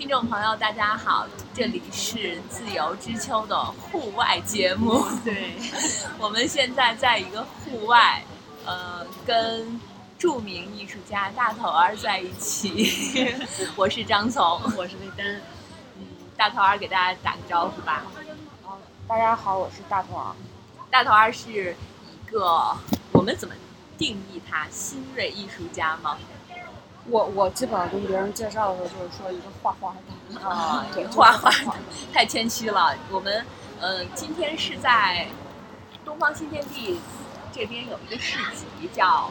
听众朋友，大家好，这里是自由之秋的户外节目。对，我们现在在一个户外，呃，跟著名艺术家大头儿在一起。我是张总，我是魏丹。嗯，大头儿给大家打个招呼吧。啊，大家好，我是大头儿。大头儿是一个，我们怎么定义他？新锐艺术家吗？我我基本上跟别人介绍的时候就是说一个画画的啊，对，画画的，太谦虚了。我们呃今天是在东方新天地这边有一个市集，叫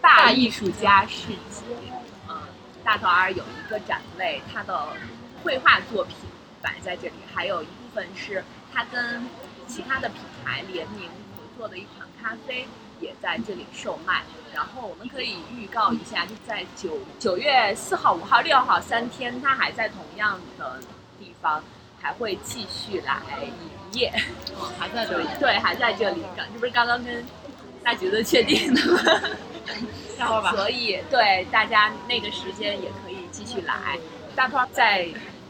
大艺术家市集。嗯，大头儿有一个展位，他的绘画作品摆在这里，还有一部分是他跟其他的品牌联名合作的一款咖啡。也在这里售卖，然后我们可以预告一下，就在九九月四号、五号、六号三天，它还在同样的地方，还会继续来营业。哦，还在这里？对，还在这里。刚这不是刚刚跟大橘子确定的吗？待会儿吧。所以对大家那个时间也可以继续来。大涛在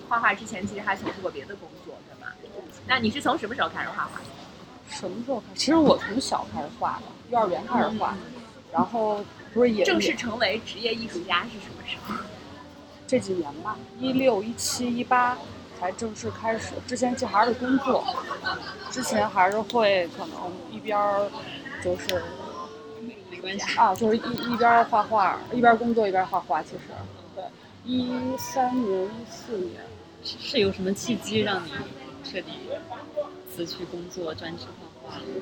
画画之前，其实还从事过别的工作，对吗？那你是从什么时候开始画画？什么时候开始？其实我从小开始画的。幼儿园开始画，然后不是也正式成为职业艺术家是什么时候？这几年吧，一六、一七、一八才正式开始。之前还是工作，之前还是会可能一边儿就是没关系啊，就是一一边画画，一边工作一边画画。其实对，一三年、一四年是是有什么契机让你彻底辞去工作，专职画？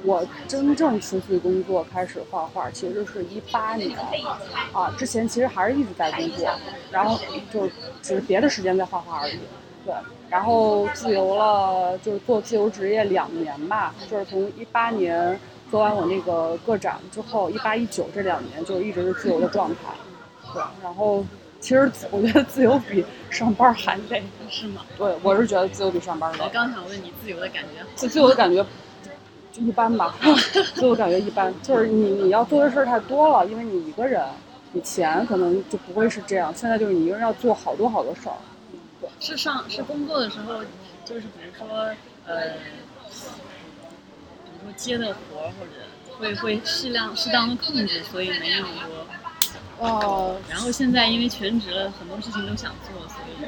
我真正辞去工作开始画画，其实是一八年啊。之前其实还是一直在工作，然后就是只是别的时间在画画而已。对，然后自由了，就是做自由职业两年吧。就是从一八年做完我那个个展之后，一八一九这两年就一直是自由的状态。对，然后其实我觉得自由比上班还累，是吗？对，我是觉得自由比上班累。我刚想问你自由的感觉，就自由的感觉。就一般吧，自我感觉一般。就是你你要做的事儿太多了，因为你一个人，以前可能就不会是这样。现在就是你一个人要做好多好多事儿。是上是工作的时候，就是比如说呃，比如说接的活儿或者会会适量适当的控制，所以没那么多。哦。然后现在因为全职了，很多事情都想做，所以。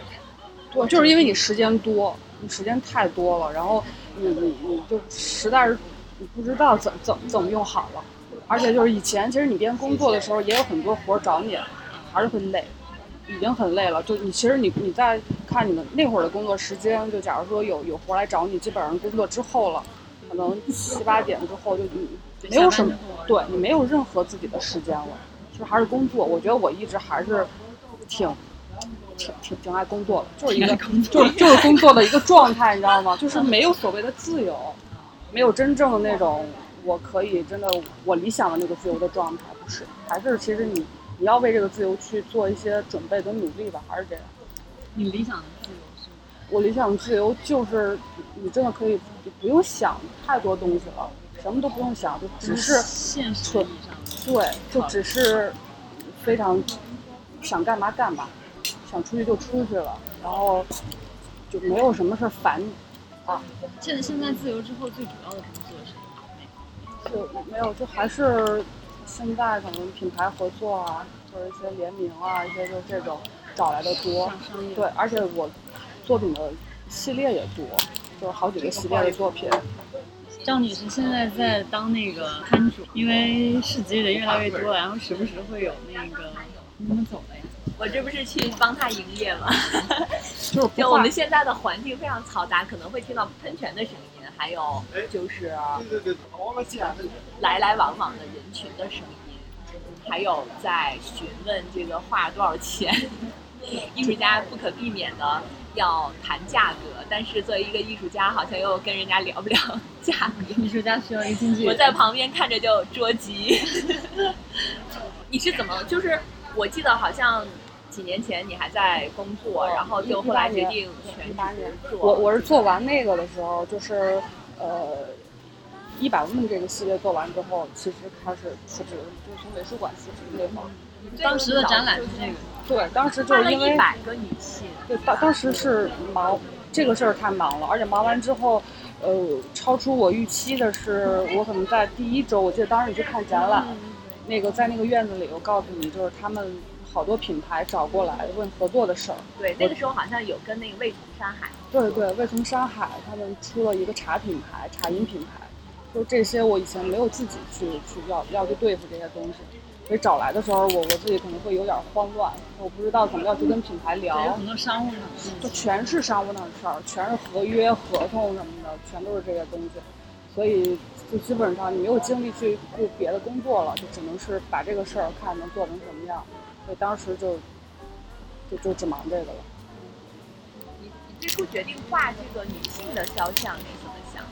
对，就是因为你时间多，你时间太多了，然后你你你就实在是。你不知道怎怎怎么用好了，而且就是以前，其实你边工作的时候也有很多活找你，还是会累，已经很累了。就你其实你你在看你们那会儿的工作时间，就假如说有有活来找你，基本上工作之后了，可能 七八点之后就你没有什么，对你没有任何自己的时间了，其实还是工作。我觉得我一直还是挺挺挺挺爱工作的，就是一个就是就是工作的一个状态，你知道吗？就是没有所谓的自由。没有真正的那种，我可以真的我理想的那个自由的状态，不是，还是其实你你要为这个自由去做一些准备跟努力吧，还是这样。你理想的自由是？我理想的自由就是你真的可以不用想太多东西了，什么都不用想，就只是现实意义上对，就只是非常想干嘛干嘛，想出去就出去了，然后就没有什么事烦你。啊，现在现在自由之后最主要的工作是什么？就没有，就还是现在可能品牌合作啊，或者一些联名啊，一些就这种找来的多。对，而且我作品的系列也多，就是好几个系列的作品。张女士现在在当那个摊主，因为市集人越来越多，然后时不时会有那个你怎么走了呀？我这不是去帮他营业吗？就我们现在的环境非常嘈杂，可能会听到喷泉的声音，还有就是来来往往的人群的声音，还有在询问这个画多少钱。艺术家不可避免的要谈价格，但是作为一个艺术家，好像又跟人家聊不了价格。艺术家需要一个经纪人。我在旁边看着就着急。你是怎么？就是我记得好像。几年前你还在工作，然后就后来决定全职做。我我是做完那个的时候，就是呃一百问这个系列做完之后，其实开始辞职，就是从美术馆辞职那会儿。当时的展览是这个，对，当时就是因为一百个女性，对，当当时是忙这个事儿太忙了，而且忙完之后，呃，超出我预期的是，我可能在第一周，我记得当时你去看展览，那个在那个院子里，我告诉你，就是他们好多品牌找过来问合作的事儿。对，那个时候好像有跟那个味从山海，对对，味从山海他们出了一个茶品牌，茶饮品牌，就这些我以前没有自己去去要要去对付这些东西，所以找来的时候，我我自己可能会有点慌乱，我不知道怎么要去跟品牌聊。很，多商务上的就全是商务上的事儿，全是合约、合同什么的，全都是这些东西，所以就基本上你没有精力去顾别的工作了，就只能是把这个事儿看能做成什么样，所以当时就就就只忙这个了。你你最初决定画这个女性的肖像是怎么想的？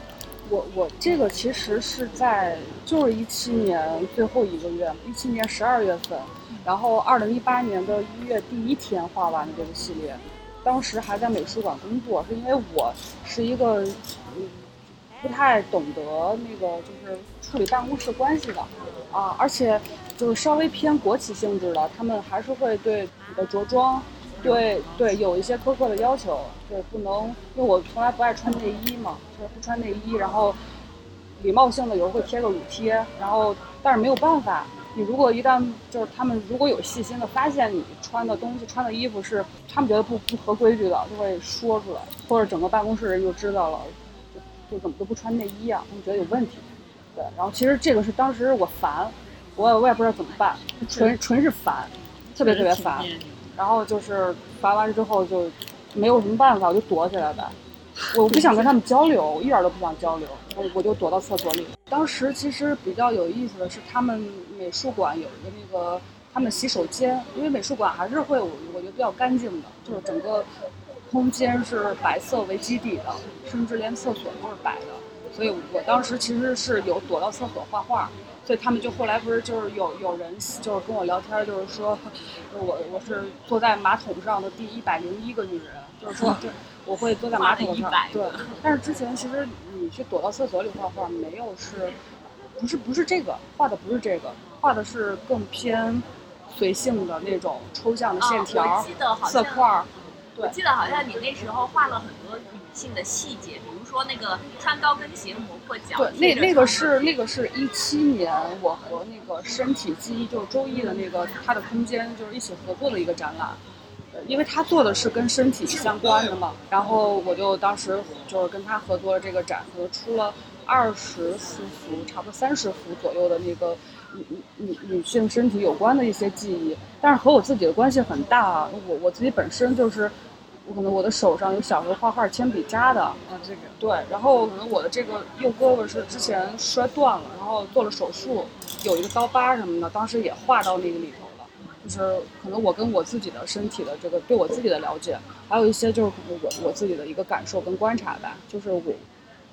我我这个其实是在就是一七年最后一个月，一七年十二月份，然后二零一八年的一月第一天画完的这个系列，当时还在美术馆工作，是因为我是一个嗯不太懂得那个就是处理办公室关系的啊，而且就是稍微偏国企性质的，他们还是会对你的着装。对对，有一些苛刻的要求，对，不能，因为我从来不爱穿内衣嘛，就是不穿内衣，然后礼貌性的有时候会贴个乳贴，然后但是没有办法，你如果一旦就是他们如果有细心的发现你穿的东西、穿的衣服是他们觉得不不合规矩的，就会说出来，或者整个办公室人就知道了，就就怎么都不穿内衣啊，他们觉得有问题，对，然后其实这个是当时我烦，我也我也不知道怎么办，纯纯是烦，特别特别烦。然后就是罚完之后就没有什么办法，我就躲起来呗。我不想跟他们交流，我一点都不想交流，我我就躲到厕所里。当时其实比较有意思的是，他们美术馆有一个那个他们洗手间，因为美术馆还是会我我觉得比较干净的，就是整个空间是白色为基底的，甚至连厕所都是白的。所以我当时其实是有躲到厕所画画。所以他们就后来不是就是有有人就是跟我聊天，就是说我我是坐在马桶上的第一百零一个女人，就是说我会坐在马桶上。对，但是之前其实你去躲到厕所里画画，没有是，不是不是这个画的不是这个，画的是更偏随性的那种抽象的线条、哦、色块。我记得好像你那时候画了很多女性的细节，说那个穿高跟鞋磨破脚。对，那那个是那个是一七年，我和那个身体记忆就是周一的那个他的空间就是一起合作的一个展览，呃，因为他做的是跟身体相关的嘛，然后我就当时就是跟他合作了这个展，可能出了二十四幅，差不多三十幅左右的那个女女女性身体有关的一些记忆，但是和我自己的关系很大，我我自己本身就是。我可能我的手上有小时候画画铅笔扎的，啊，这个对，然后可能我的这个右胳膊是之前摔断了，然后做了手术，有一个刀疤什么的，当时也画到那个里头了。就是可能我跟我自己的身体的这个对我自己的了解，还有一些就是可能我我自己的一个感受跟观察吧。就是我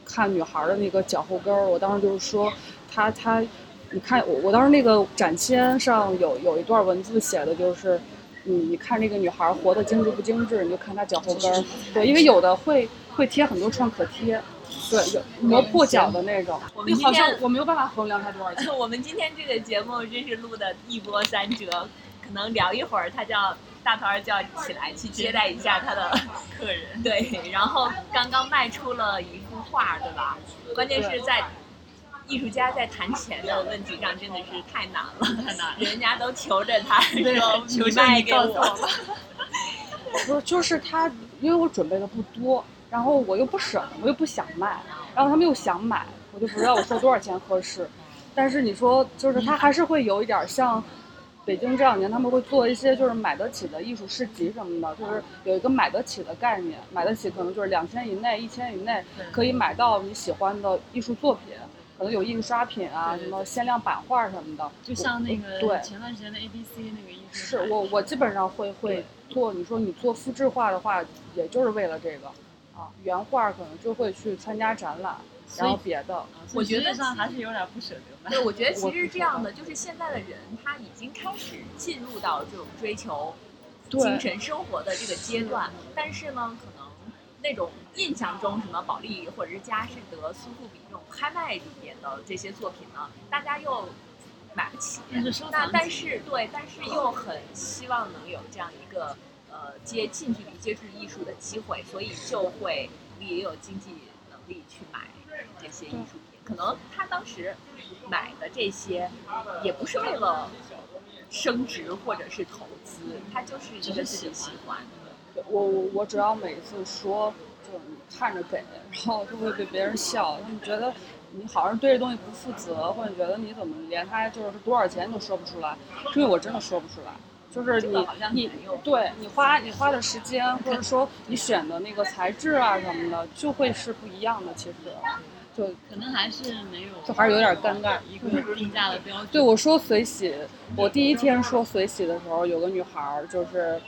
看女孩的那个脚后跟儿，我当时就是说，她她，你看我我当时那个展签上有有一段文字写的就是。你你看这个女孩活得精致不精致，你就看她脚后跟儿。对，因为有的会会贴很多创可贴，对，有磨破脚的那种。我们好像我没有办法衡量它多少钱。我们今天这个节目真是录的一波三折，可能聊一会儿他叫大头儿就要起来去接待一下他的客人。对，然后刚刚卖出了一幅画，对吧？关键是在。艺术家在谈钱的问题上真的是太难了，太难了，人家都求着他 说求你卖给我。不是，就是他，因为我准备的不多，然后我又不省，我又不想卖，然后他们又想买，我就不知道我说多少钱合适。但是你说，就是他还是会有一点像北京这两年他们会做一些就是买得起的艺术市集什么的，就是有一个买得起的概念，买得起可能就是两千以内、一千以内可以买到你喜欢的艺术作品。可能有印刷品啊，什么限量版画什么的，就像那个对前段时间的 A B C 那个艺术。是我我基本上会会做，你说你做复制画的话，也就是为了这个，啊，原画可能就会去参加展览，然后别的，我觉得上还是有点不舍得。对，我觉得 其实是这样的，就是现在的人他已经开始进入到这种追求精神生活的这个阶段，但是呢，可能。那种印象中什么保利或者是佳士得、苏富比这种拍卖里面的这些作品呢，大家又买不起。那但是对，但是又很希望能有这样一个呃接近距离接触艺术的机会，所以就会也有经济能力去买这些艺术品。可能他当时买的这些也不是为了升值或者是投资，他就是一个自己喜喜欢。对我我我只要每次说，就是你看着给，然后就会被别人笑，他们觉得你好像对这东西不负责，或者觉得你怎么连它就是多少钱都说不出来，是因为我真的说不出来。就是你你对你花你花的时间，或者说你选的那个材质啊什么的，就会是不一样的。其实，就可能还是没有，就还是有点尴尬一个定价的标准。对我说随喜，我第一天说随喜的时候，有个女孩儿就是，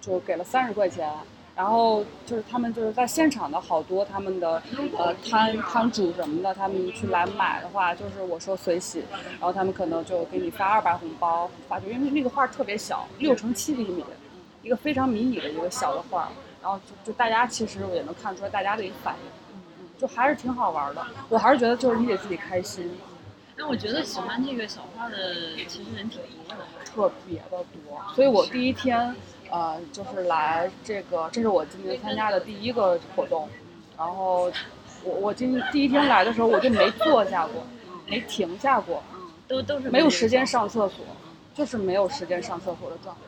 就给了三十块钱，然后就是他们就是在现场的好多他们的呃摊摊主什么的，他们去来买的话，就是我说随喜，然后他们可能就给你发二百红包，发就，因为那个画儿特别小，六乘七厘米，一个非常迷你的一个小的画儿，然后就就大家其实也能看出来大家的一个反应，嗯嗯就还是挺好玩儿的。我还是觉得就是你得自己开心。那我觉得喜欢这个小画的其实人挺多的。特别的多，所以我第一天，呃，就是来这个，这是我今天参加的第一个活动，然后我我今第一天来的时候我就没坐下过，没停下过，嗯，都都是没有时间上厕所，就是没有时间上厕所的状态。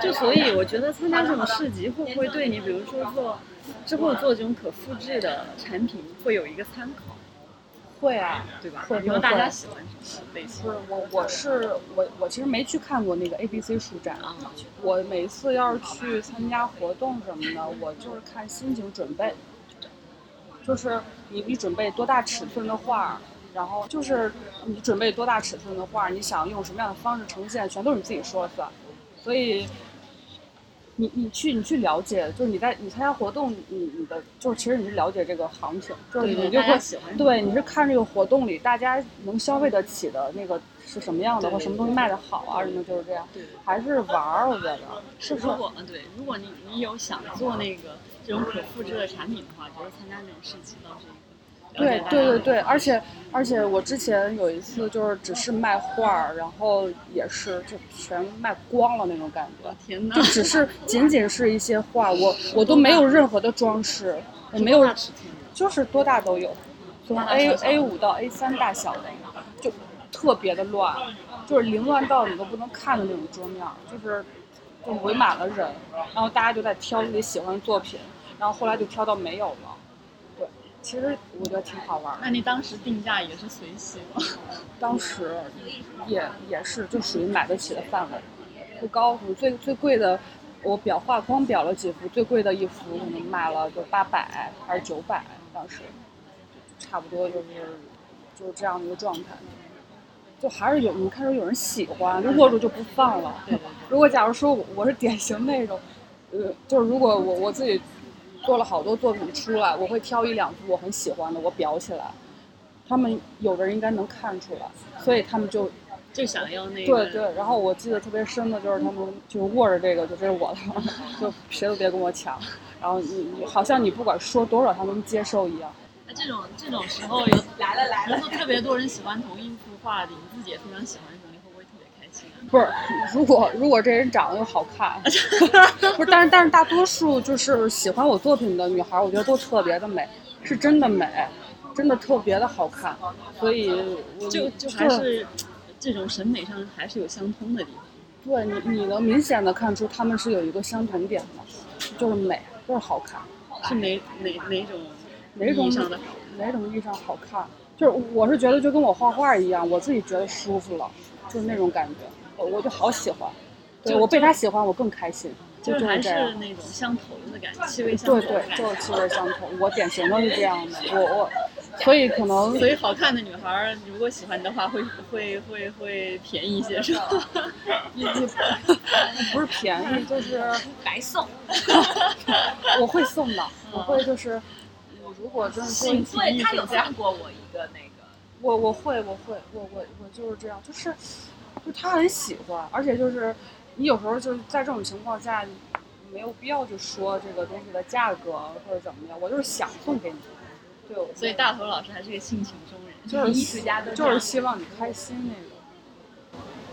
就所以我觉得参加这种市集会不会对你，比如说做之后做这种可复制的产品会有一个参考，会啊，对吧？会因为大家喜欢什么类型不是我我是我我其实没去看过那个 A B C 书展，啊？我每次要是去参加活动什么的，我就是看心情准备，就是你你准备多大尺寸的画，然后就是你准备多大尺寸的画，你想用什么样的方式呈现，全都是你自己说了算。所以你你去你去了解，就是你在你参加活动，你你的就是其实你是了解这个行情，就是你就会喜欢对，你是看这个活动里大家能消费得起的那个是什么样的，或什么东西卖的好啊，什么就是这样。对。还是玩儿，我觉得是不是如？果呃对，如果你你有想做那个这种可复制的产品的话，觉得参加这种事情倒是对对对对，而且而且我之前有一次就是只是卖画儿，然后也是就全卖光了那种感觉，天哪就，只是 仅仅是一些画，我我都没有任何的装饰，我没有就是多大都有，从 A A 五到 A 三大小的，就特别的乱，就是凌乱到你都不能看的那种桌面儿，就是就围满了人，然后大家就在挑自己喜欢的作品，然后后来就挑到没有了。对，其实我觉得挺好玩儿。那你当时定价也是随喜吗？当时也也是就属于买得起的范围，不高，最最贵的，我裱画框裱了几幅，最贵的一幅可能卖了就八百还是九百，当时差不多就是就是这样的一个状态。就还是有你看着有人喜欢，就握住就不放了。对对对。如果假如说我我是典型那种，呃，就是如果我我自己做了好多作品出来，我会挑一两幅我很喜欢的，我裱起来。他们有的人应该能看出来，所以他们就就想要那个对对。然后我记得特别深的就是他们就握着这个，就这是我的，就谁都别跟我抢。然后你你好像你不管说多少，他们接受一样。那这种这种时候有来了来了，特别多人喜欢同一幅画的，你自己也非常喜欢不是，如果如果这人长得又好看，不是，但是但是大多数就是喜欢我作品的女孩儿，我觉得都特别的美，是真的美，真的特别的好看，所以我就就还是这种审美上还是有相通的地方。对你你能明显的看出他们是有一个相同点的，就是美，就是好看，是哪哪哪种哪种意义上的好？哪种意义上好看，就是我是觉得就跟我画画一样，我自己觉得舒服了，就是那种感觉，我我就好喜欢，对就我被他喜欢，我更开心，就就是还是。那种相投的感觉，气味相投对对。就是气味相投。我典型的是这样的，我我，所以可能所以好看的女孩儿，如果喜欢你的话，会会会会便宜一些，是吧？一一不是便宜，就是 白送，我会送的，我会就是，如果真的说对他有送过我一个那个，我我会我会我我我就是这样，就是就他很喜欢，而且就是你有时候就是在这种情况下，你没有必要去说这个东西的价格或者怎么样，我就是想送给你，对，所以大头老师还是个性情中人，就是 艺术家都就是希望你开心那种。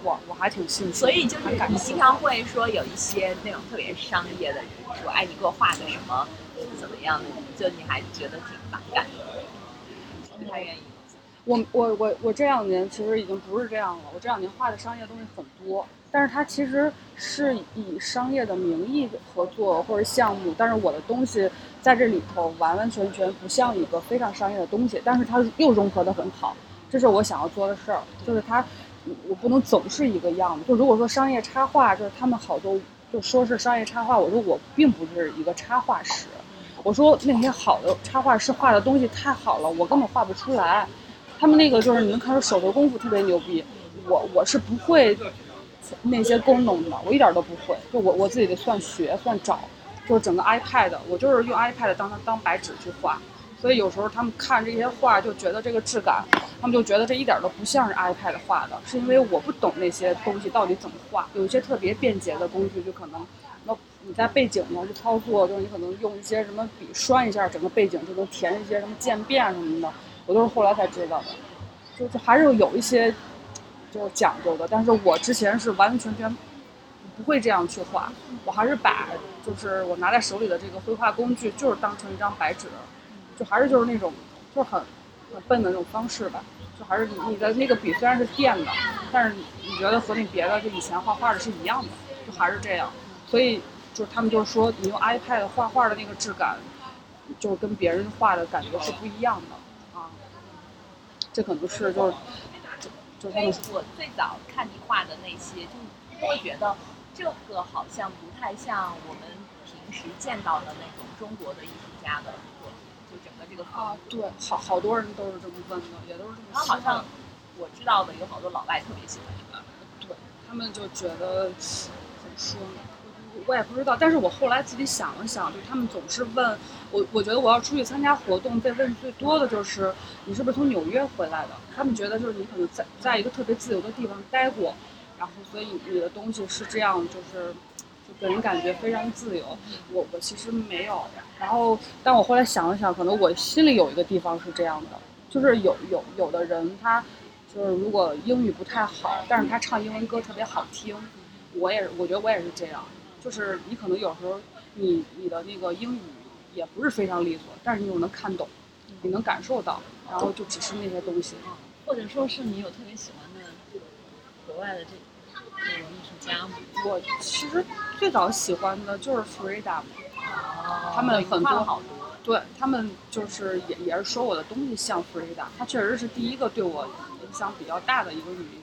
我我还挺信服，所以就是你经常会说有一些那种特别商业的人说，哎，你给我画个什么怎么样的，就你还觉得挺反感的，不太愿意。我我我我这两年其实已经不是这样了，我这两年画的商业东西很多，但是它其实是以商业的名义合作或者项目，但是我的东西在这里头完完全全不像一个非常商业的东西，但是它又融合的很好，这是我想要做的事儿，就是它，我不能总是一个样子。就如果说商业插画，就是他们好多就说是商业插画，我说我并不是一个插画师，我说那些好的插画师画的东西太好了，我根本画不出来。他们那个就是你能看出手头功夫特别牛逼，我我是不会那些功能的，我一点都不会。就我我自己得算学算找，就是整个 iPad，我就是用 iPad 当它当白纸去画，所以有时候他们看这些画就觉得这个质感，他们就觉得这一点都不像是 iPad 画的，是因为我不懂那些东西到底怎么画。有一些特别便捷的工具，就可能那你在背景上去操作，就是你可能用一些什么笔刷一下整个背景，就能填一些什么渐变什么的。我都是后来才知道的，就就还是有一些就是讲究的，但是我之前是完完全全不会这样去画，我还是把就是我拿在手里的这个绘画工具就是当成一张白纸，就还是就是那种就是很很笨的那种方式吧，就还是你你的那个笔虽然是电的，但是你觉得和你别的就以前画画的是一样的，就还是这样，所以就是他们就是说你用 iPad 画画的那个质感，就是跟别人画的感觉是不一样的。这可能是就是就是我最早看你画的那些，就会觉得这个好像不太像我们平时见到的那种中国的艺术家的作品，就整个这个啊，对，好好多人都是这么问的，也都是这么。好像我知道的有好多老外特别喜欢这个，对他们就觉得怎么说呢？我也不知道，但是我后来自己想了想，就他们总是问我，我觉得我要出去参加活动，被问最多的就是你是不是从纽约回来的？他们觉得就是你可能在在一个特别自由的地方待过，然后所以你的东西是这样，就是就给人感觉非常自由。我我其实没有，然后但我后来想了想，可能我心里有一个地方是这样的，就是有有有的人他就是如果英语不太好，但是他唱英文歌特别好听，我也，我觉得我也是这样。就是你可能有时候你你的那个英语也不是非常利索，但是你又能看懂，你能感受到，然后就只是那些东西。或者说是你有特别喜欢的国外的这这种艺术家吗？我其实最早喜欢的就是 Frida，他们对很多好多。对他们就是也也是说我的东西像 Frida，她确实是第一个对我影响比较大的一个女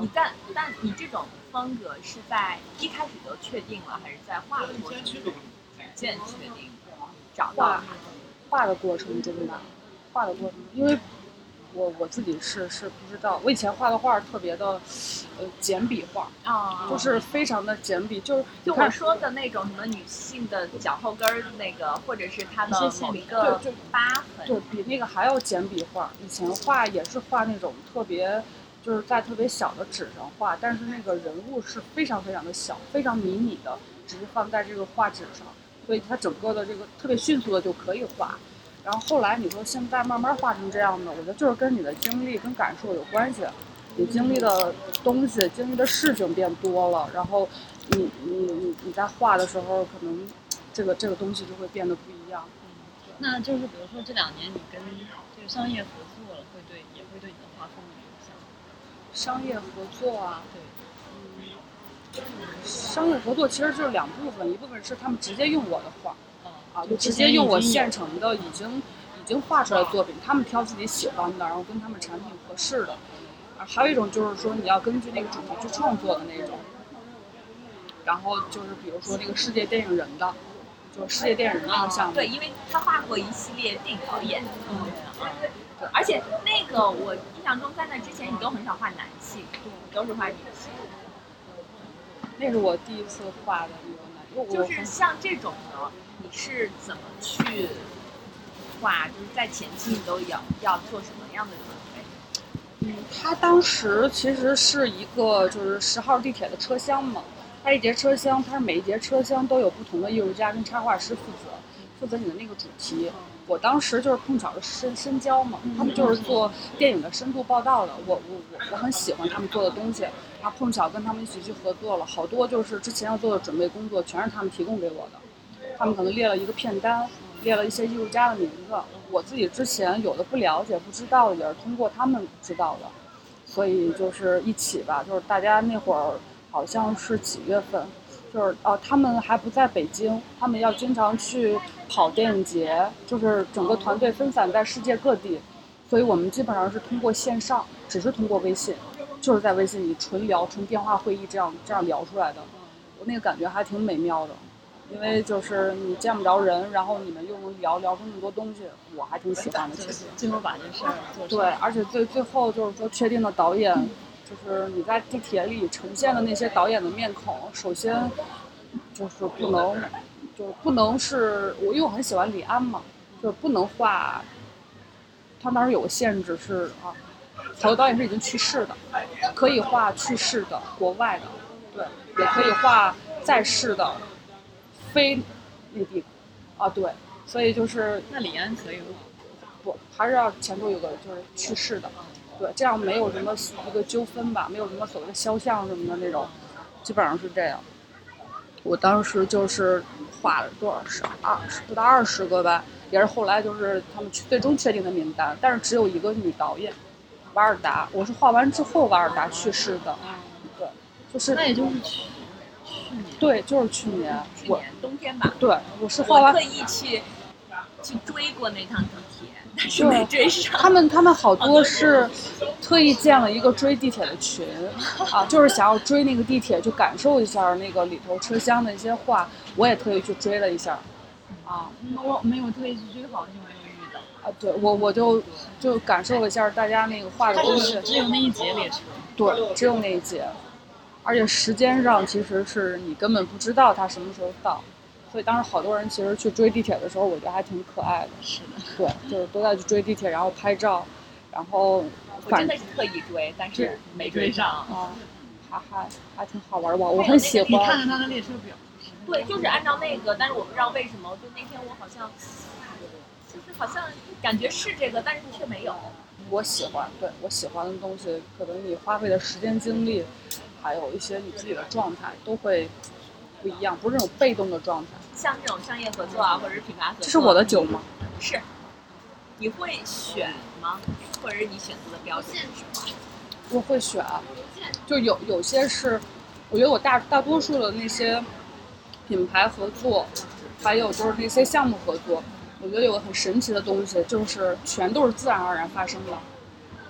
你但但你这种风格是在一开始就确定了，还是在画的过程中逐渐确定找到画画的过程中吧，画的过程中，因为我我自己是是不知道，我以前画的画特别的，呃，简笔画，啊？就是非常的简笔，就是就我说的那种什么女性的脚后跟儿那个，或者是她的一个疤痕，对比那个还要简笔画。以前画也是画那种特别，就是在特别小的纸上画，但是那个人物是非常非常的小，非常迷你的，只是放在这个画纸上，所以它整个的这个特别迅速的就可以画。然后后来你说现在慢慢画成这样的，我觉得就是跟你的经历跟感受有关系。你经历的东西、经历的事情变多了，然后你你你你在画的时候，可能这个这个东西就会变得不一样。那就是比如说这两年你跟这个商业合作了，会对也会对你的画风有影响。商业合作啊，对，商业合作其实就是两部分，一部分是他们直接用我的画嗯。啊，就直接用我现成的已经已经画出来的作品，他们挑自己喜欢的，然后跟他们产品合适的。啊，还有一种就是说你要根据那个主题去创作的那种。然后就是比如说那个世界电影人的，就是世界电影人那个项目，对，因为他画过一系列电影导演，嗯，对，而且那个我印象中在那之前你都很少画男性，你都是画女性，那是我第一次画的一个男，就是像这种的，你是怎么去画？就是在前期你都要要做什么样的准备？嗯，他当时其实是一个就是十号地铁的车厢嘛，它一节车厢，它是每一节车厢都有不同的艺术家跟插画师负责，负责你的那个主题。我当时就是碰巧是深深交嘛，他们就是做电影的深度报道的，我我我我很喜欢他们做的东西，然后碰巧跟他们一起去合作了，好多就是之前要做的准备工作全是他们提供给我的，他们可能列了一个片单，列了一些艺术家的名字，我自己之前有的不了解不知道的也是通过他们知道的，所以就是一起吧，就是大家那会儿好像是几月份。就是哦，他们还不在北京，他们要经常去跑电影节，就是整个团队分散在世界各地，所以我们基本上是通过线上，只是通过微信，就是在微信里纯聊、纯电话会议这样这样聊出来的，我那个感觉还挺美妙的，因为就是你见不着人，然后你们又能聊聊出那么多东西，我还挺喜欢的。其实最后把这事儿做对，而且最最后就是说确定的导演。就是你在地铁里呈现的那些导演的面孔，首先就是不能，就不能是我，因为我很喜欢李安嘛，就是不能画。他当时有个限制是啊，好多导演是已经去世的，可以画去世的国外的，对，也可以画在世的非内地啊，对，所以就是那李安可以吗？不，还是要前头有个就是去世的。对，这样没有什么一个纠纷吧，没有什么所谓的肖像什么的那种，基本上是这样。我当时就是画了多少十二十不到二十个吧，也是后来就是他们最终确定的名单，但是只有一个女导演，瓦尔达。我是画完之后瓦尔达去世的，对，就是那也就是去去年，对，就是去年，去年冬天吧。对，我是画完特意去去追过那趟地铁。是没追上。他们他们好多是特意建了一个追地铁的群啊，就是想要追那个地铁，就感受一下那个里头车厢的一些画。我也特意去追了一下，啊，我没有特意去追，好像没有遇到。啊，对我我就就感受了一下大家那个画的东西。只有那一节列车。对，只有那一节，而且时间上其实是你根本不知道它什么时候到。所以当时好多人其实去追地铁的时候，我觉得还挺可爱的。是的，对，就是都在去追地铁，然后拍照，然后。我真的是特意追，但是没追上。啊，还还还挺好玩，吧我很喜欢。你看看他的列车表。对，就是按照那个，但是我不知道为什么，就那天我好像，就是好像感觉是这个，但是却没有。我喜欢，对我喜欢的东西，可能你花费的时间精力，还有一些你自己的状态，都会不一样，不是那种被动的状态。像这种商业合作啊，或者是品牌合作，这是我的酒吗？是，你会选吗？或者是你选择的标准是什么？我会选，就有有些是，我觉得我大大多数的那些品牌合作，还有就是那些项目合作，我觉得有个很神奇的东西，就是全都是自然而然发生的。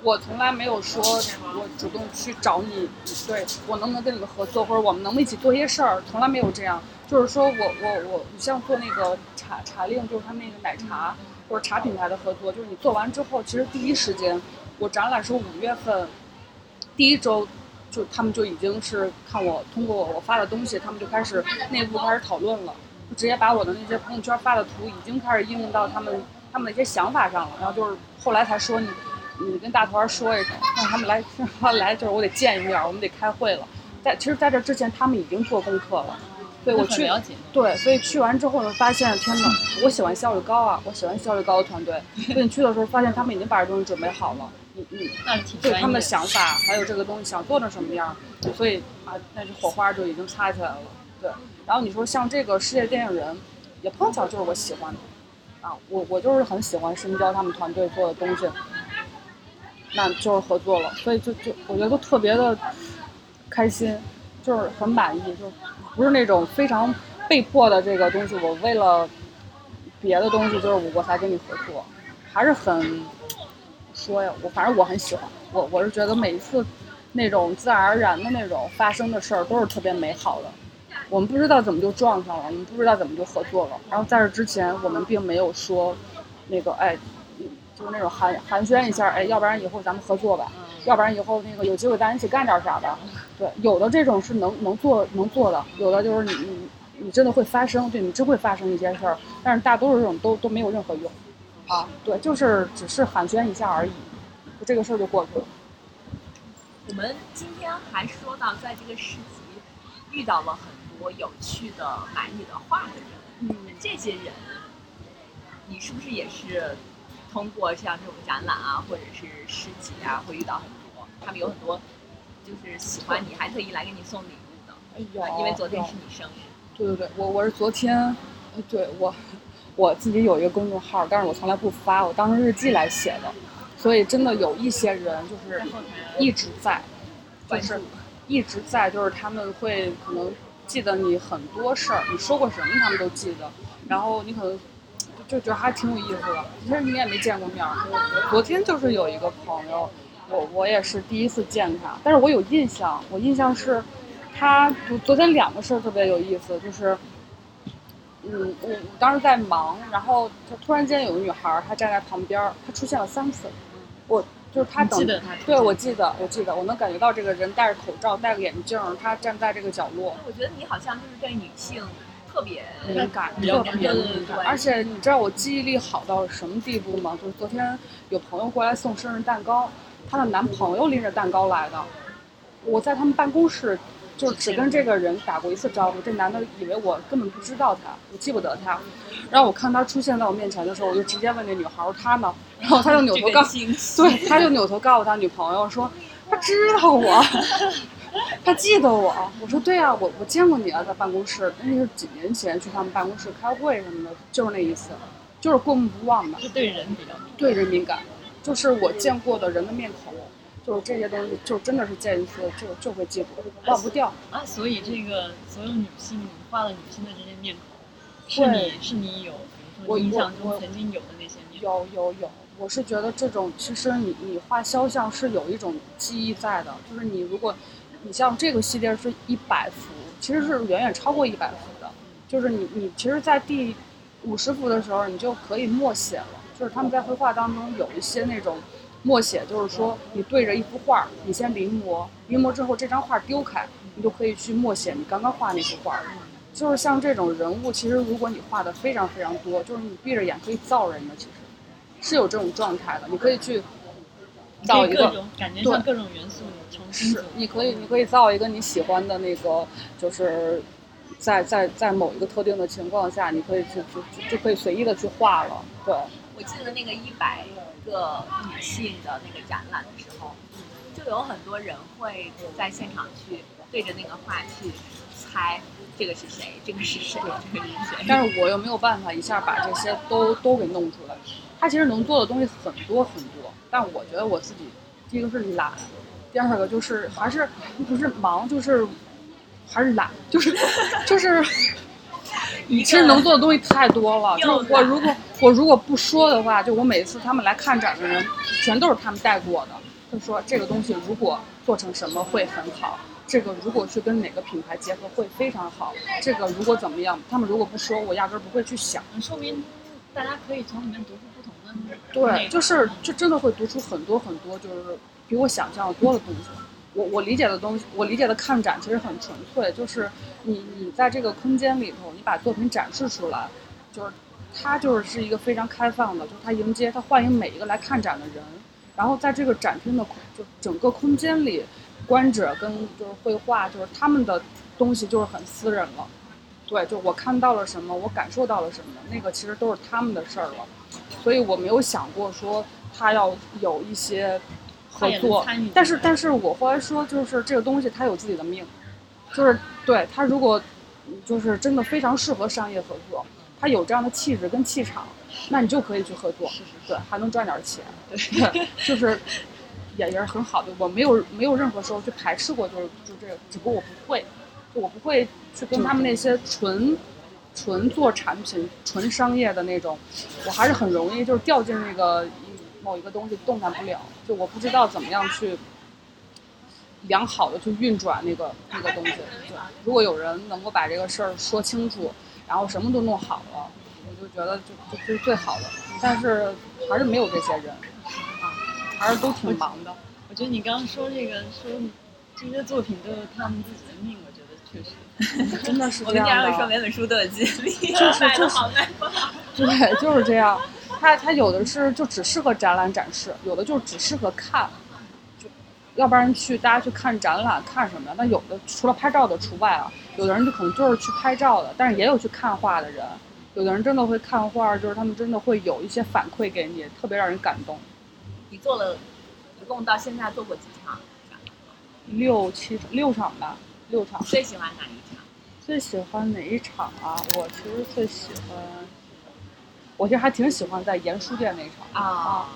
我从来没有说我主动去找你，对我能不能跟你们合作，或者我们能不能一起做一些事儿，从来没有这样。就是说我我我，你像做那个茶茶令，就是他们那个奶茶或者茶品牌的合作，就是你做完之后，其实第一时间，我展览是五月份，第一周，就他们就已经是看我通过我发的东西，他们就开始内部开始讨论了，就直接把我的那些朋友圈发的图已经开始应用到他们他们的一些想法上了，然后就是后来才说你你跟大团说一声，让他们来来就是我得见一面，我们得开会了，在其实在这之前他们已经做功课了。对我去，对，所以去完之后呢，发现天哪，我喜欢效率高啊，我喜欢效率高的团队。所以你去的时候，发现他们已经把这东西准备好了，你你对他们的想法，还有这个东西想做成什么样，所以啊，那就火花就已经擦起来了。对，然后你说像这个世界电影人，也碰巧就是我喜欢的，啊，我我就是很喜欢深交他们团队做的东西，那就是合作了，所以就就我觉得特别的开心，就是很满意，就。不是那种非常被迫的这个东西，我为了别的东西，就是我才跟你合作，还是很说呀，我反正我很喜欢，我我是觉得每一次那种自然而然的那种发生的事儿都是特别美好的。我们不知道怎么就撞上了，我们不知道怎么就合作了。然后在这之前，我们并没有说那个哎，就是那种寒寒暄一下，哎，要不然以后咱们合作吧，要不然以后那个有机会咱一起干点啥吧。对，有的这种是能能做能做的，有的就是你你你真的会发生，对你真会发生一些事儿，但是大多数这种都都没有任何用，啊，对，就是只是寒暄一下而已，就这个事儿就过去了。我们今天还说到，在这个市集遇到了很多有趣的买你的画的人，嗯，这些人，你是不是也是通过像这种展览啊，或者是市集啊，会遇到很多，他们有很多就是喜欢你，还特意来给你送礼物的，哎呀，因为昨天是你生日。对对对，我我是昨天，呃对我我自己有一个公众号，但是我从来不发，我当成日记来写的，所以真的有一些人就是一直在，就是一直在，就是他们会可能记得你很多事儿，你说过什么他们都记得，然后你可能就就觉得还挺有意思的。其实你也没见过面儿，昨天就是有一个朋友，我我也是第一次见他，但是我有印象，我印象是他昨昨天两个事儿特别有意思，就是。嗯，我我当时在忙，然后他突然间有个女孩儿，她站在旁边儿，她出现了三次，我就是她等你记得他对，我记得，我记得，我能感觉到这个人戴着口罩，戴个眼镜儿，他站在这个角落，我觉得你好像就是对女性特别敏感，特别。对而且你知道我记忆力好到什么地步吗？就是昨天有朋友过来送生日蛋糕，她的男朋友拎着蛋糕来的，我在他们办公室。就只跟这个人打过一次招呼，这男的以为我根本不知道他，我记不得他。然后我看他出现在我面前的时候，我就直接问那女孩儿他呢，然后他就扭头告对，他就扭头告诉他女朋友说，他知道我，他记得我。我说对啊，我我见过你啊，在办公室，那是几年前去他们办公室开会什么的，就是那一次，就是过目不忘的，是对人比较敏。对人敏感，就是我见过的人的面孔，就是这些东西，就真的是见一次就就会记住，忘不掉。啊，所以这个所有女性你画了女性的这些面孔，是你是你有，比如我印象我中曾经有的那些面孔。有有有，我是觉得这种其实你你画肖像是有一种记忆在的，就是你如果你像这个系列是一百幅，其实是远远超过一百幅的，就是你你其实，在第五十幅的时候，你就可以默写了，就是他们在绘画当中有一些那种默写，就是说你对着一幅画，你先临摹，临摹之后这张画丢开，你就可以去默写你刚刚画那幅画。就是像这种人物，其实如果你画的非常非常多，就是你闭着眼可以造人的，其实是有这种状态的。你可以去造一个，各种感觉像各种元素你重新是，你可以你可以造一个你喜欢的那个，就是在在在某一个特定的情况下，你可以去就就就可以随意的去画了。对，我记得那个一百个女性的那个展览的时候，就有很多人会在现场去对着那个画去猜这个是谁，这个是谁，这个是谁。但是我又没有办法一下把这些都都给弄出来。他其实能做的东西很多很多，但我觉得我自己第一个是懒，第二个就是还是不是忙，就是还是懒，就是就是。你其实能做的东西太多了，就是我如果我如果不说的话，就我每次他们来看展的人，全都是他们带过的，就说这个东西如果做成什么会很好，这个如果去跟哪个品牌结合会非常好，这个如果怎么样，他们如果不说，我压根儿不会去想。嗯说明大家可以从里面读出对，就是就真的会读出很多很多，就是比我想象的多的东西。我我理解的东西，我理解的看展其实很纯粹，就是你你在这个空间里头，你把作品展示出来，就是它就是是一个非常开放的，就是它迎接它欢迎每一个来看展的人，然后在这个展厅的就整个空间里，观者跟就是绘画就是他们的东西就是很私人了。对，就我看到了什么，我感受到了什么，那个其实都是他们的事儿了，所以我没有想过说他要有一些合作但是但是我后来说，就是这个东西他有自己的命，就是对他如果就是真的非常适合商业合作，他有这样的气质跟气场，那你就可以去合作，是是是对，还能赚点钱，对，就是 也也是很好的。我没有没有任何时候去排斥过，就是就这个，只不过我不会，就我不会去跟他们那些纯纯做产品、纯商业的那种，我还是很容易就是掉进那个某一个东西动弹不了，就我不知道怎么样去良好的去运转那个那个东西。对，如果有人能够把这个事儿说清楚，然后什么都弄好了，我就觉得就就就是最好的。但是还是没有这些人，啊，还是都挺忙的。我觉得你刚刚说这个说这些作品都有他们自己的命，我觉得确实。真的是我们经这样的。常会说每本书都有激励，就是就是好卖不好。对，就是这样。它它有的是就只适合展览展示，有的就只适合看，就要不然去大家去看展览看什么呀？那有的除了拍照的除外啊，有的人就可能就是去拍照的，但是也有去看画的人，有的人真的会看画，就是他们真的会有一些反馈给你，特别让人感动。你做了，一共到现在做过几场？六七六场吧，六场。最喜欢哪一场？最喜欢哪一场啊？我其实最喜欢，我其实还挺喜欢在盐书店那场啊。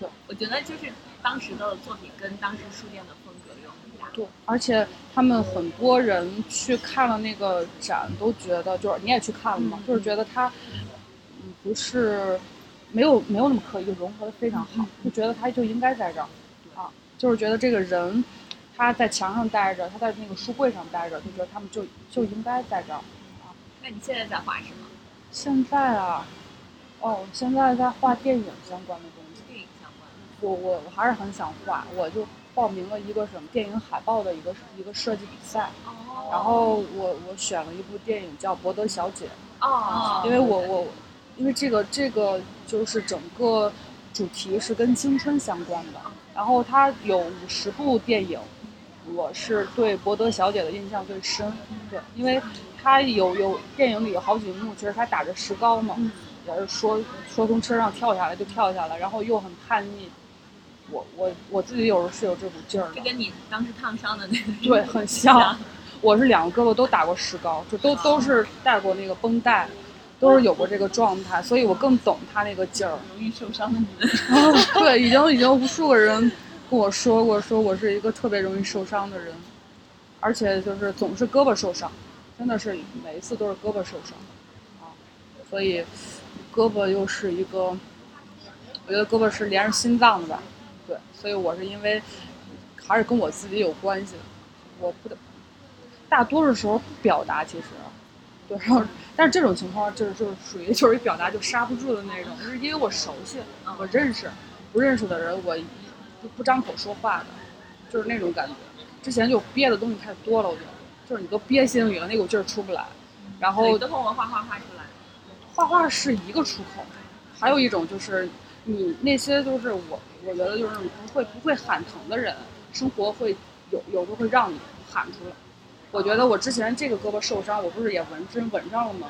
对，我觉得就是当时的作品跟当时书店的风格有很大。对，而且他们很多人去看了那个展，都觉得就是你也去看了嘛，就是觉得他嗯不是没有没有那么刻意，融合的非常好，就觉得他就应该在这儿啊，就是觉得这个人。他在墙上待着，他在那个书柜上待着，就觉得他们就就应该在这儿啊。那你现在在画什么？现在啊，哦，现在在画电影相关的东西。电影相关的。我我我还是很想画，我就报名了一个什么电影海报的一个一个设计比赛。哦。然后我我选了一部电影叫《博德小姐》。哦。因为我我，因为这个这个就是整个主题是跟青春相关的，然后它有五十部电影。我是对博德小姐的印象最深，对，因为她有有电影里有好几幕，其实她打着石膏嘛，也是说说从车上跳下来就跳下来，然后又很叛逆。我我我自己有时候是有这股劲儿的，就跟你当时烫伤的那个对很像。我是两个胳膊都打过石膏，就都都是带过那个绷带，都是有过这个状态，所以我更懂他那个劲儿。容易受伤的女人。对，已经已经无数个人。跟我说过，说我是一个特别容易受伤的人，而且就是总是胳膊受伤，真的是每一次都是胳膊受伤，啊，所以胳膊又是一个，我觉得胳膊是连着心脏的吧，对，所以我是因为还是跟我自己有关系的，我不得大多数时候不表达，其实，对，然后但是这种情况就是就是属于就是一表达就刹不住的那种，就是因为我熟悉，我认识，不认识的人我。不张口说话的，就是那种感觉。之前就憋的东西太多了，我觉得，就是你都憋心里了，那股劲儿出不来。然后都通过画画画出来。画画是一个出口，还有一种就是你那些就是我，我觉得就是不会不会喊疼的人，生活会有有时候会让你喊出来。我觉得我之前这个胳膊受伤，我不是也纹针纹上了吗？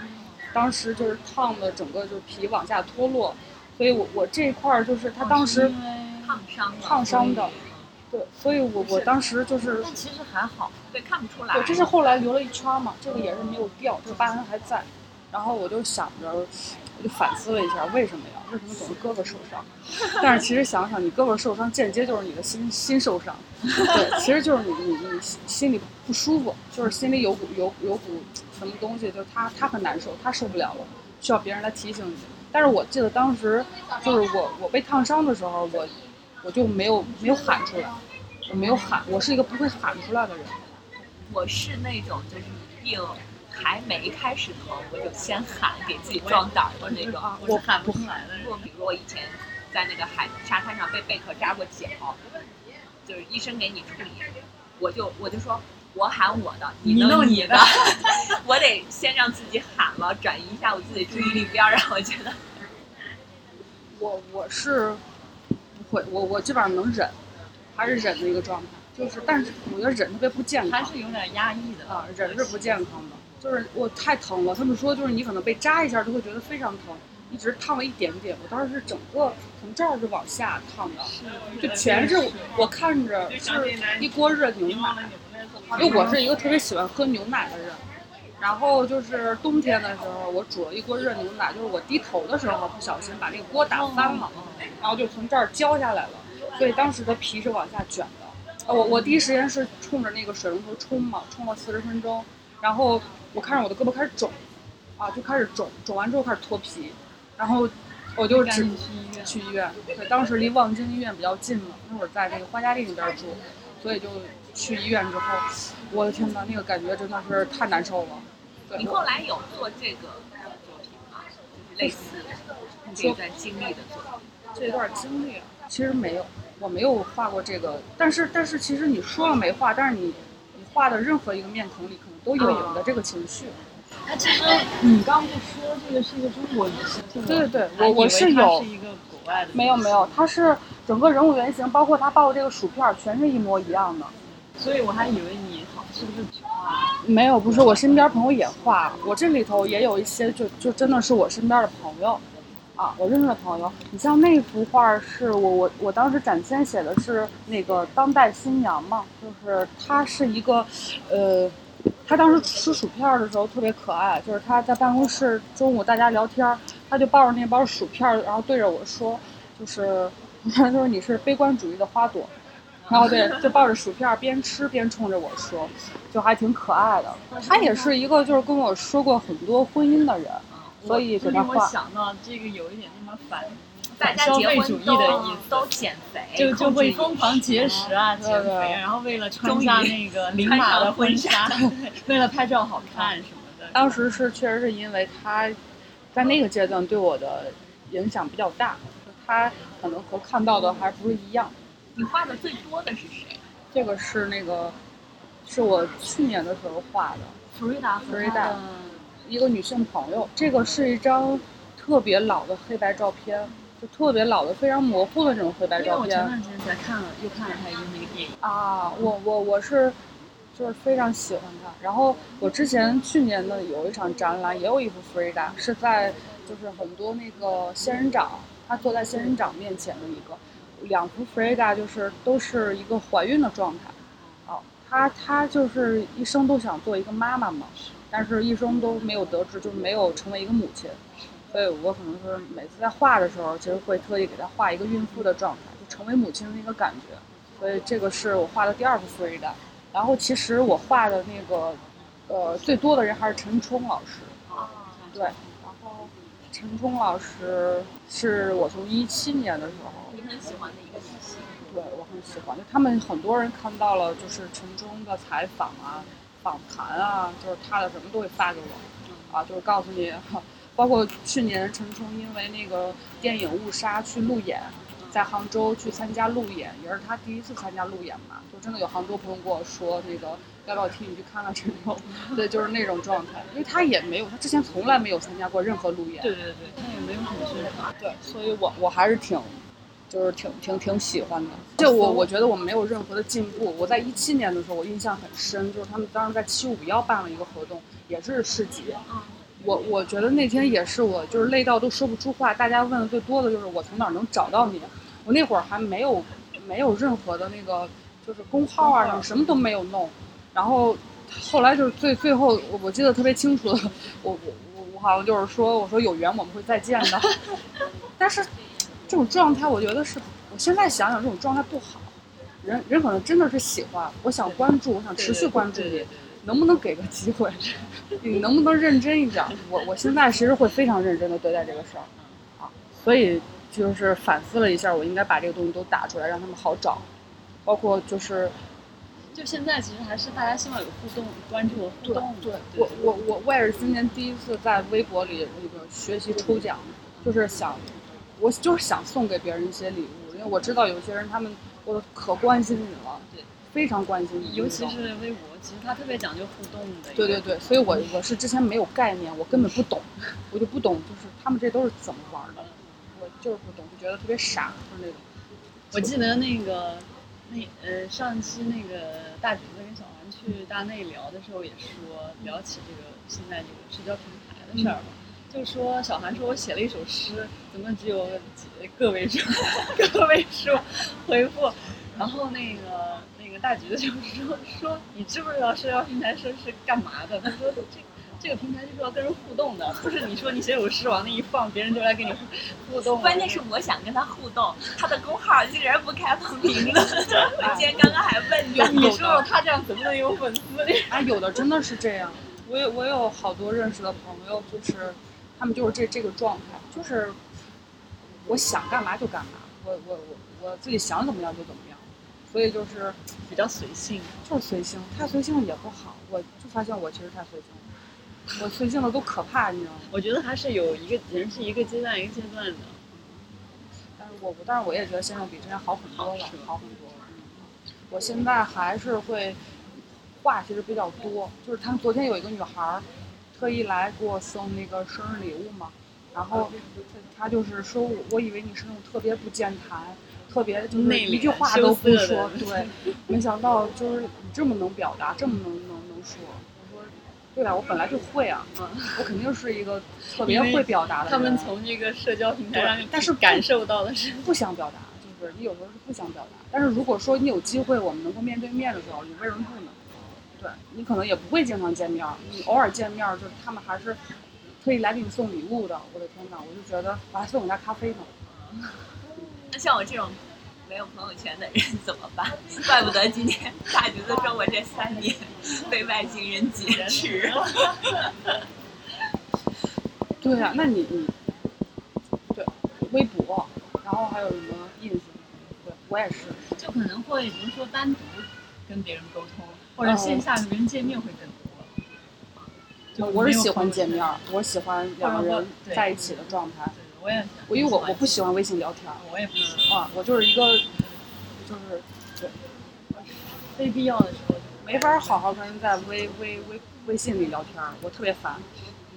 当时就是烫的，整个就是皮往下脱落，所以我我这一块儿就是他当时。烫伤烫伤的，对，所以我我当时就是，但其实还好，对，看不出来。对，这是后来留了一圈嘛，这个也是没有掉，这个疤痕还在。然后我就想着，我就反思了一下，为什么呀？为什么总是胳膊受伤？但是其实想想，你胳膊受伤间接就是你的心心受伤，对，其实就是你你你心里不舒服，就是心里有股有有股什么东西，就是他他很难受，他受不了了，需要别人来提醒你。但是我记得当时就是我我被烫伤的时候，我。我就没有没有喊出来，我没有喊，我是一个不会喊出来的人。我是那种就是病还没开始疼，我就先喊，给自己壮胆的那种。我喊不出来的。比如我以前在那个海沙滩上被贝壳扎过脚，就是医生给你处理，我就我就说我喊我的，你弄你的，我得先让自己喊了，转移一下我自己注意力，不要让我觉得。我我是。会，我我基本上能忍，还是忍的一个状态，就是，但是我觉得忍特别不健康，还是有点压抑的啊，忍是不健康的，就是我太疼了。他们说就是你可能被扎一下就会觉得非常疼，你只是烫了一点点，我当时是整个从这儿就往下烫的，就全是我看着是一锅热牛奶，因为我是一个特别喜欢喝牛奶的人，然后就是冬天的时候我煮了一锅热牛奶，就是我低头的时候不小心把那个锅打翻了。然后就从这儿浇下来了，所以当时的皮是往下卷的。我我第一时间是冲着那个水龙头冲嘛，冲了四十分钟，然后我看着我的胳膊开始肿，啊，就开始肿，肿完之后开始脱皮，然后我就只去医院。对，当时离望京医院比较近嘛，那会儿在那个花家地那边住，所以就去医院之后，我的天呐，那个感觉真的是太难受了。你后来有做这个作品吗？就是类似这段经历的作品。这段经历其实没有，我没有画过这个，但是但是其实你说了没画，但是你你画的任何一个面孔里可能都有你的这个情绪。那其实你刚不说这个是一个中国女性？对对对，我我是有。是一个国外的。没有没有，它是整个人物原型，包括他抱的这个薯片，全是一模一样的。所以我还以为你好是不是没有，不是我身边朋友也画，我这里头也有一些就就真的是我身边的朋友，啊，我认识的朋友。你像那幅画是我我我当时展签写的是那个当代新娘嘛，就是她是一个，呃，她当时吃薯片的时候特别可爱，就是她在办公室中午大家聊天，她就抱着那包薯片，然后对着我说，就是 她说你是悲观主义的花朵。然后对，就抱着薯片边吃边冲着我说，就还挺可爱的。他也是一个就是跟我说过很多婚姻的人，所以给他画。想到这个有一点那么反大反消家结婚费主义的意思，都减肥，就就会疯狂节食啊，减肥，然后为了穿下那个领穿码的婚婚纱，为了拍照好看什么的。当时是确实是因为他在那个阶段对我的影响比较大，他可能和看到的还不是一样。你画的最多的是谁？这个是那个，是我去年的时候画的。弗瑞达弗瑞达一个女性朋友，这个是一张特别老的黑白照片，就特别老的、非常模糊的这种黑白因为照片我前段时间才看了，又看了他一个那个电影，啊。我我我是就是非常喜欢她。然后我之前去年的有一场展览，也有一幅弗瑞达，是在就是很多那个仙人掌，她坐在仙人掌面前的一个。两幅弗瑞达就是都是一个怀孕的状态，哦，她她就是一生都想做一个妈妈嘛，但是一生都没有得志，就没有成为一个母亲，所以我可能是每次在画的时候，其实会特意给她画一个孕妇的状态，就成为母亲的那个感觉，所以这个是我画的第二幅弗瑞达。然后其实我画的那个，呃，最多的人还是陈冲老师，对，然后陈冲老师是我从一七年的时候。你很喜欢的一个明星。对，我很喜欢。就他们很多人看到了，就是陈冲的采访啊、访谈啊，就是他的什么都会发给我，啊，就是告诉你，包括去年陈冲因为那个电影《误杀》去路演，在杭州去参加路演，也是他第一次参加路演嘛，就真的有杭州朋友跟我说，那个要不要替你去看看陈冲？对，就是那种状态，因为他也没有，他之前从来没有参加过任何路演，对对对，他也没有什么宣传。对，所以我我还是挺，就是挺挺挺喜欢的。就我我觉得我没有任何的进步。我在一七年的时候，我印象很深，就是他们当时在七五幺办了一个活动，也是市集。我我觉得那天也是我就是累到都说不出话，大家问的最多的就是我从哪儿能找到你。我那会儿还没有没有任何的那个就是工号啊什么什么都没有弄，然后后来就是最最后我我记得特别清楚的，我我我我好像就是说我说有缘我们会再见的，但是这种状态我觉得是我现在想想这种状态不好，人人可能真的是喜欢，我想关注，我想持续关注你能不能给个机会？你能不能认真一点？我我现在其实会非常认真的对待这个事儿，啊，所以就是反思了一下，我应该把这个东西都打出来，让他们好找，包括就是就现在其实还是大家希望有互动、关注和互动对。我我我我也是今年第一次在微博里那个学习抽奖，就是想，我就是想送给别人一些礼物，因为我知道有些人他们我可关心你了，对，非常关心你，尤其是微博，其实它特别讲究互动的。对对对，所以我我是之前没有概念，我根本不懂，我就不懂，就是他们这都是怎么玩的，我就是不懂，就觉得特别傻，就是那种。我记得那个那呃上期那个大橘子跟小韩去大内聊的时候也说聊起这个现在这个社交平台的事儿嘛，就说小韩说我写了一首诗，怎么只有几个位数 个位数回复，然后那个那个大橘子就说说你知不知道社交平台是是干嘛的？他说这。这个平台就是要跟人互动的，不是你说你写首诗往那一放，别人就来跟你互动。关键是我想跟他互动，他的公号竟然不开放评论。我今天刚刚还问你，你说说他这样怎么能有粉丝？啊，有的真的是这样。我有我有好多认识的朋友，就是他们就是这这个状态，就是我想干嘛就干嘛，我我我我自己想怎么样就怎么样，所以就是比较随性，就是随性，太随性也不好。我就发现我其实太随性了，我随性的都可怕，你知道吗？我觉得还是有一个人是一个阶段一个阶段的。但是我我但是我也觉得现在比之前好很多了好，好很多了。嗯我现在还是会话其实比较多，就是他们昨天有一个女孩儿特意来给我送那个生日礼物嘛，然后她就是说我我以为你是那种特别不健谈，特别就是一句话都不说，对，没想到就是你这么能表达，这么能能能说，对啊，我本来就会啊，我肯定是一个特别会表达的人。他们从这个社交平台上，但是 感受到的是不想表达，就是你有时候是不想表达。但是如果说你有机会，我们能够面对面的时候，你为什么不呢？对你可能也不会经常见面，你偶尔见面，就是他们还是特意来给你送礼物的。我的天哪，我就觉得我还送我家咖啡呢。那像我这种没有朋友圈的人怎么办？怪不得今天大橘子说我这三年被外星人劫持了。对啊，那你你对微博，然后还有什么 ins，对我也是，就可能会比如说单独跟别人沟通，或者线下跟别人见面会更多。就我是喜欢见面，我喜欢两个人在一起的状态。我也，我因为我我不喜欢微信聊天，我也不喜欢啊，我就是一个，就是对，非必要的时候没法好好跟人在微微微微信里聊天，我特别烦。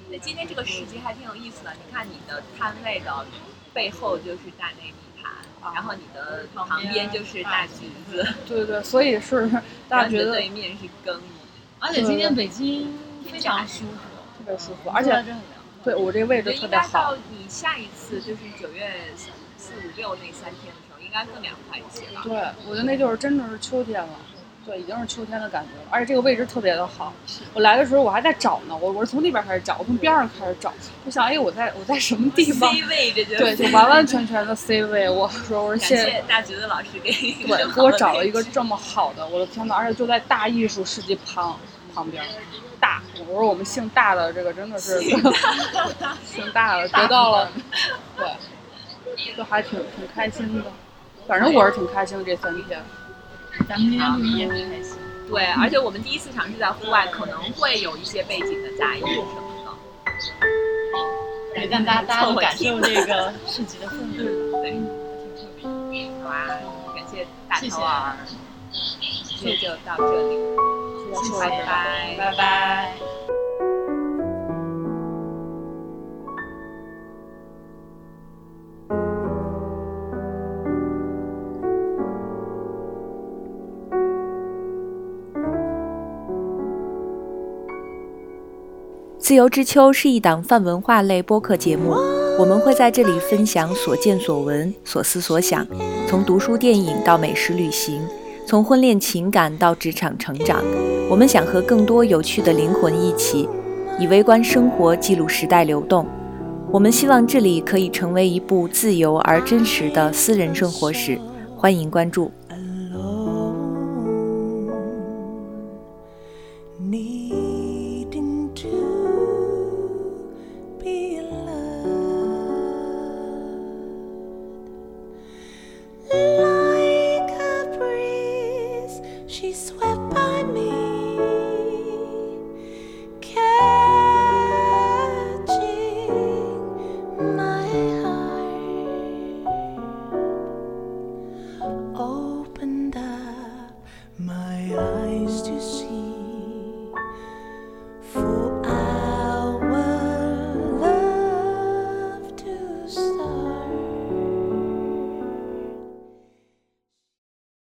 那今天这个时机还挺有意思的，你看你的摊位的背后就是大内密谈，然后你的旁边就是大橘子，对对对，所以是 大橘子对面是更衣，而且今天北京非常舒服，特别舒服，而且。对我这个位置特别好。你下一次就是九月四五六那三天的时候，应该更凉快一些吧？对，我觉得那就是真的是秋天了，对，已经是秋天的感觉了。而且这个位置特别的好。我来的时候我还在找呢，我我是从那边开始找，我从边上开始找，我想哎我在我在什么地方？C 位这就对，就完完全全的 C 位。我说我说谢谢大橘子老师给对给我找了一个这么好的，我的天呐，而且就在大艺术世纪旁旁边。大，我说我们姓大的这个真的是姓大 的得到了，对，就还挺挺开心的，反正我是挺开心的这三天。咱们今天录音也很开心。对，而且我们第一次尝试在户外，可能会有一些背景的杂音什么的，对，让大家大家感受这个市集的氛围，对，挺特别。好啊，感谢大头儿，今天就到这里。拜拜拜拜。自由之秋是一档泛文化类播客节目，我们会在这里分享所见所闻、所思所想，从读书电影到美食旅行。从婚恋情感到职场成长，我们想和更多有趣的灵魂一起，以微观生活记录时代流动。我们希望这里可以成为一部自由而真实的私人生活史。欢迎关注。